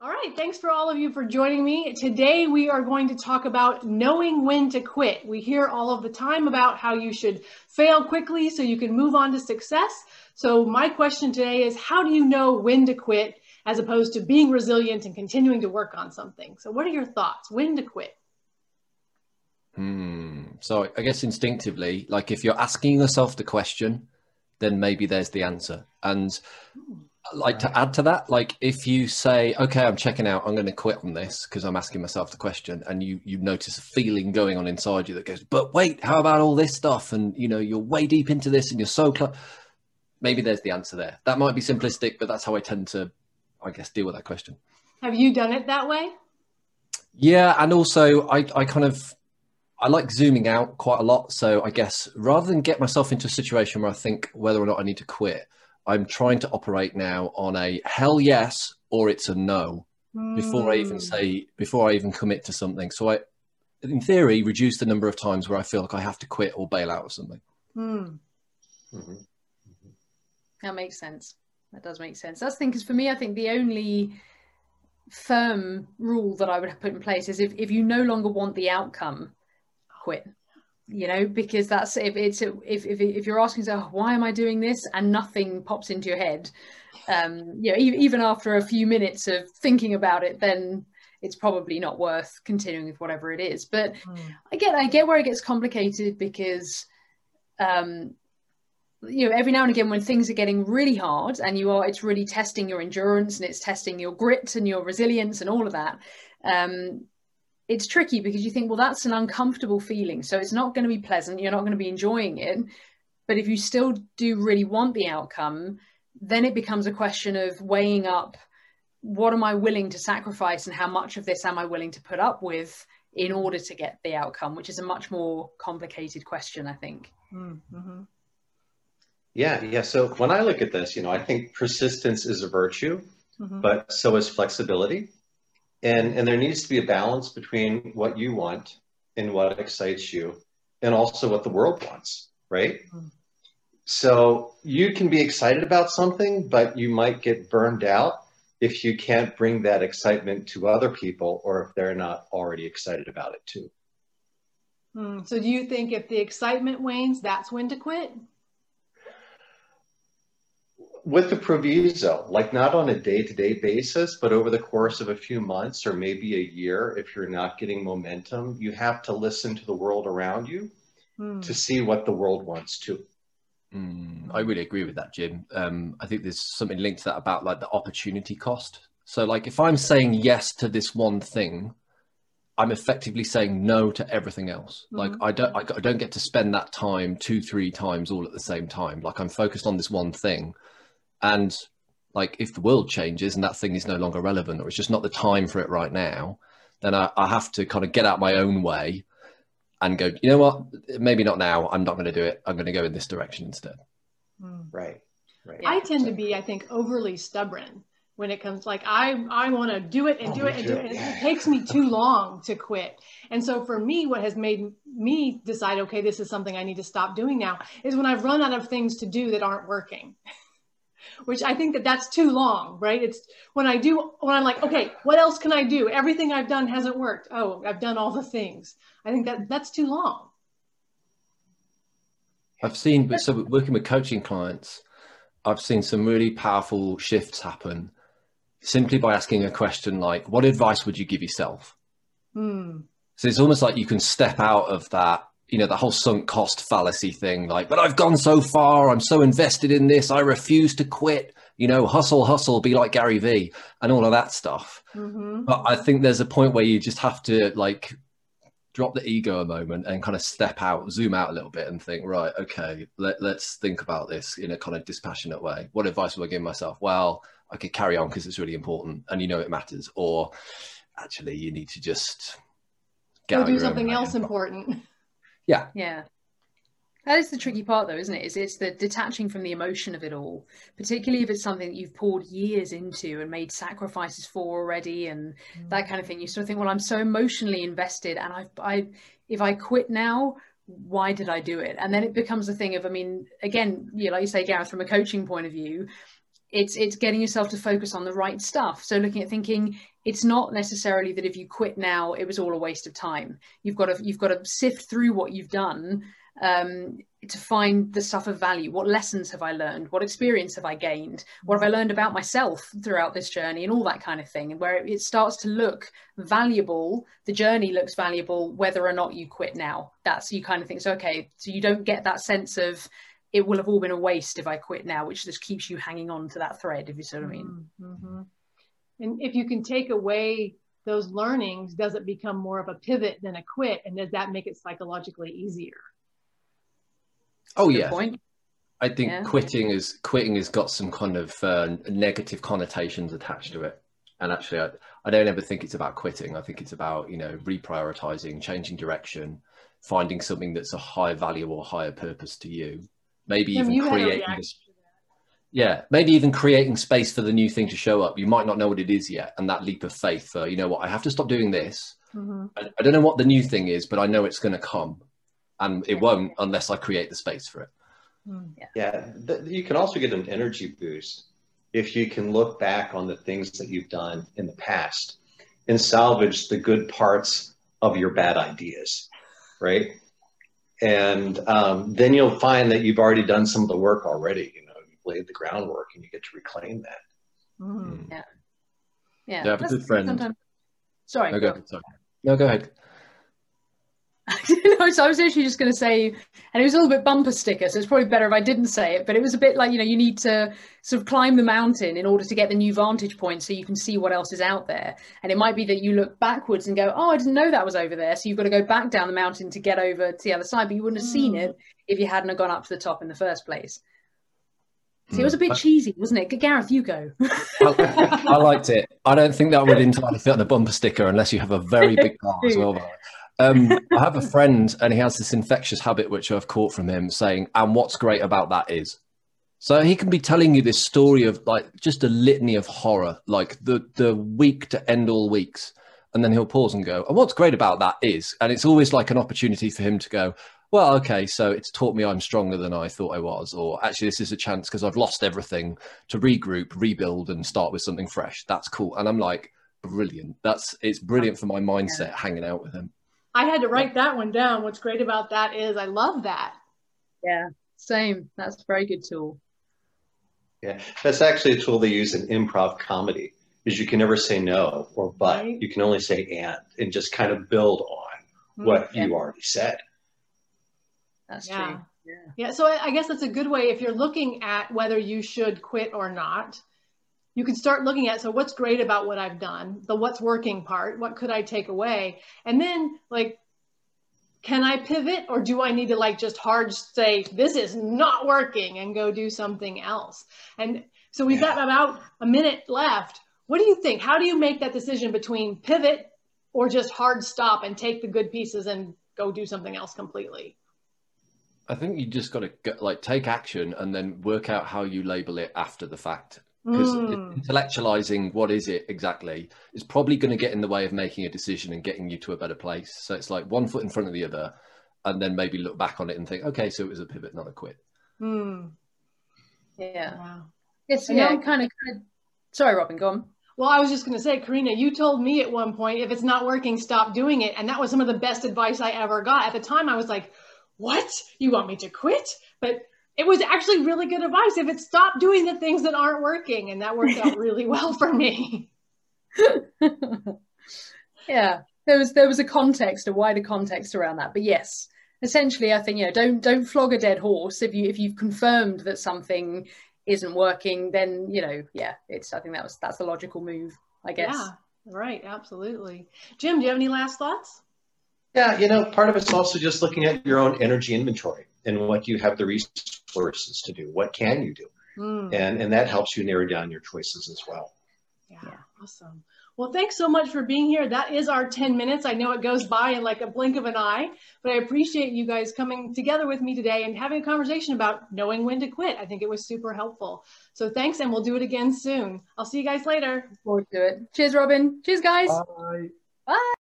All right, thanks for all of you for joining me. Today we are going to talk about knowing when to quit. We hear all of the time about how you should fail quickly so you can move on to success. So my question today is how do you know when to quit as opposed to being resilient and continuing to work on something? So what are your thoughts? When to quit? Hmm. So I guess instinctively, like if you're asking yourself the question, then maybe there's the answer. And like to add to that like if you say okay i'm checking out i'm going to quit on this because i'm asking myself the question and you you notice a feeling going on inside you that goes but wait how about all this stuff? And you know you're way deep into this and you're so close maybe there's the answer there. That might be simplistic but that's how i tend to i guess deal with that question. Have you done it that way? Yeah and also i i kind of I like zooming out quite a lot. So I guess rather than get myself into a situation where I think whether or not I need to quit, I'm trying to operate now on a hell yes or it's a no mm. before I even hmm. say before I even commit to something. So I, in theory, reduce the number of times where I feel like I have to quit or bail out of something. Mm. Mm-hmm. That makes sense. That does make sense. That's the thing because for me, I think the only firm rule that I would have put in place is if, if you no longer want the outcome, quit you know because that's if it's if if, if you're asking yourself oh, why am i doing this and nothing pops into your head um you know even after a few minutes of thinking about it then it's probably not worth continuing with whatever it is but mm. i get i get where it gets complicated because um you know every now and again when things are getting really hard and you are it's really testing your endurance and it's testing your grit and your resilience and all of that um it's tricky because you think, well, that's an uncomfortable feeling. So it's not going to be pleasant. You're not going to be enjoying it. But if you still do really want the outcome, then it becomes a question of weighing up what am I willing to sacrifice and how much of this am I willing to put up with in order to get the outcome, which is a much more complicated question, I think. Mm-hmm. Yeah, yeah. So when I look at this, you know, I think persistence is a virtue, mm-hmm. but so is flexibility and and there needs to be a balance between what you want and what excites you and also what the world wants right mm-hmm. so you can be excited about something but you might get burned out if you can't bring that excitement to other people or if they're not already excited about it too mm. so do you think if the excitement wanes that's when to quit with the proviso, like not on a day to day basis, but over the course of a few months or maybe a year, if you're not getting momentum, you have to listen to the world around you mm. to see what the world wants to. Mm, I really agree with that, Jim. Um, I think there's something linked to that about like the opportunity cost. So, like, if I'm saying yes to this one thing, I'm effectively saying no to everything else. Mm-hmm. Like I don't, I, I, don't get to spend that time two, three times all at the same time. Like I'm focused on this one thing, and like if the world changes and that thing is no longer relevant or it's just not the time for it right now, then I, I have to kind of get out my own way and go, you know what, maybe not now. I'm not going to do it. I'm going to go in this direction instead. Mm. Right. Right. I tend to be, I think, overly stubborn when it comes like I I want to do it and oh, do it and do it. And it takes me too long to quit. And so for me, what has made me decide, okay, this is something I need to stop doing now, is when I've run out of things to do that aren't working. Which I think that that's too long, right? It's when I do, when I'm like, okay, what else can I do? Everything I've done hasn't worked. Oh, I've done all the things. I think that that's too long. I've seen, so working with coaching clients, I've seen some really powerful shifts happen simply by asking a question like, what advice would you give yourself? Hmm. So it's almost like you can step out of that you know, the whole sunk cost fallacy thing, like, but I've gone so far, I'm so invested in this, I refuse to quit, you know, hustle, hustle, be like Gary Vee and all of that stuff. Mm-hmm. But I think there's a point where you just have to like drop the ego a moment and kind of step out, zoom out a little bit and think, right, okay, let, let's think about this in a kind of dispassionate way. What advice would I give myself? Well, I could carry on because it's really important and you know it matters. Or actually, you need to just go do something else important. Yeah. Yeah. That is the tricky part, though, isn't it? Is it's the detaching from the emotion of it all, particularly if it's something that you've poured years into and made sacrifices for already, and mm. that kind of thing. You sort of think, well, I'm so emotionally invested, and I, I, if I quit now, why did I do it? And then it becomes a thing of, I mean, again, you know, like you say, Gareth, from a coaching point of view, it's it's getting yourself to focus on the right stuff. So looking at thinking it's not necessarily that if you quit now it was all a waste of time. You've got to you've got to sift through what you've done um, to find the stuff of value. What lessons have i learned? What experience have i gained? What have i learned about myself throughout this journey and all that kind of thing and where it starts to look valuable the journey looks valuable whether or not you quit now. That's you kind of think so okay so you don't get that sense of it will have all been a waste if I quit now, which just keeps you hanging on to that thread, if you see what I mean. Mm-hmm. And if you can take away those learnings, does it become more of a pivot than a quit? And does that make it psychologically easier? Oh, yeah. Point. I think yeah. quitting is quitting has got some kind of uh, negative connotations attached to it. And actually, I, I don't ever think it's about quitting. I think it's about, you know, reprioritizing, changing direction, finding something that's a higher value or higher purpose to you maybe even creating this, yeah maybe even creating space for the new thing to show up. You might not know what it is yet and that leap of faith for you know what? I have to stop doing this. Mm-hmm. I, I, don't know what the new thing is but i know it's going to come and it won't unless i create the space for it. Mm. yeah, yeah th- you can also get an energy boost if you can look back on the things that you've done in the past and salvage the good parts of your bad ideas right and um, then you'll find that you've already done some of the work already. You know, you've laid the groundwork, and you get to reclaim that. Mm. Yeah, yeah. I have a good friend. Sometimes... Sorry. No, go, go. Sorry. No, go ahead. no, so I was actually just going to say, and it was a little bit bumper sticker, so it's probably better if I didn't say it. But it was a bit like you know, you need to sort of climb the mountain in order to get the new vantage point, so you can see what else is out there. And it might be that you look backwards and go, "Oh, I didn't know that was over there." So you've got to go back down the mountain to get over to the other side, but you wouldn't have seen mm. it if you hadn't have gone up to the top in the first place. So it was a bit mm. cheesy, wasn't it? Gareth, you go. I, I, liked it. I don't think that would entirely fit on the bumper sticker unless you have a very big car as well. Um, I have a friend, and he has this infectious habit which I've caught from him, saying, "And what's great about that is." So he can be telling you this story of like just a litany of horror, like the the week to end all weeks, and then he'll pause and go, "And what's great about that is," and it's always like an opportunity for him to go, "Well, okay, so it's taught me I'm stronger than I thought I was," or actually this is a chance because I've lost everything to regroup, rebuild, and start with something fresh. That's cool, and I'm like, brilliant. That's it's brilliant for my mindset hanging out with him. I had to write that one down. What's great about that is I love that. Yeah, same. That's a very good tool. Yeah, that's actually a tool they use in improv comedy. Is you can never say no or but. Right. You can only say and and just kind of build on what mm-hmm. you already said. That's yeah. true. Yeah. yeah. So I guess that's a good way if you're looking at whether you should quit or not you can start looking at so what's great about what I've done, the what's working part, what could I take away? And then like can I pivot or do I need to like just hard say this is not working and go do something else? And so we've got about a minute left. What do you think? How do you make that decision between pivot or just hard stop and take the good pieces and go do something else completely? I think you just got to like take action and then work out how you label it after the fact because mm. intellectualizing what is it exactly is probably going to get in the way of making a decision and getting you to a better place so it's like one foot in front of the other and then maybe look back on it and think okay so it was a pivot not a quit mm. yeah wow. yes yeah kind of kind of sorry robin go on well, I was just going to say, Karina, you told me at one point, if it's not working, stop doing it. And that was some of the best advice I ever got. At the time, I was like, what? You want me to quit? But it was actually really good advice if it stopped doing the things that aren't working and that worked out really well for me. Yeah there was there was a context a wider context around that but yes essentially i think you know don't don't flog a dead horse. If you if you've confirmed that something isn't working then you know yeah it's i think that was that's the logical move i guess. Yeah right absolutely. Jim do you have any last thoughts? Yeah you know part of it's also just looking at your own energy inventory and what you have the resources to do. What can you do? Mm. And and that helps you narrow down your choices as well. Yeah, yeah, awesome. Well, thanks so much for being here. That is our 10 minutes. I know it goes by in like a blink of an eye, but I appreciate you guys coming together with me today and having a conversation about knowing when to quit. I think it was super helpful. So thanks, and we'll do it again soon. I'll see you guys later. Forward to it. Cheers, Robin. Cheers, guys. Bye. Bye.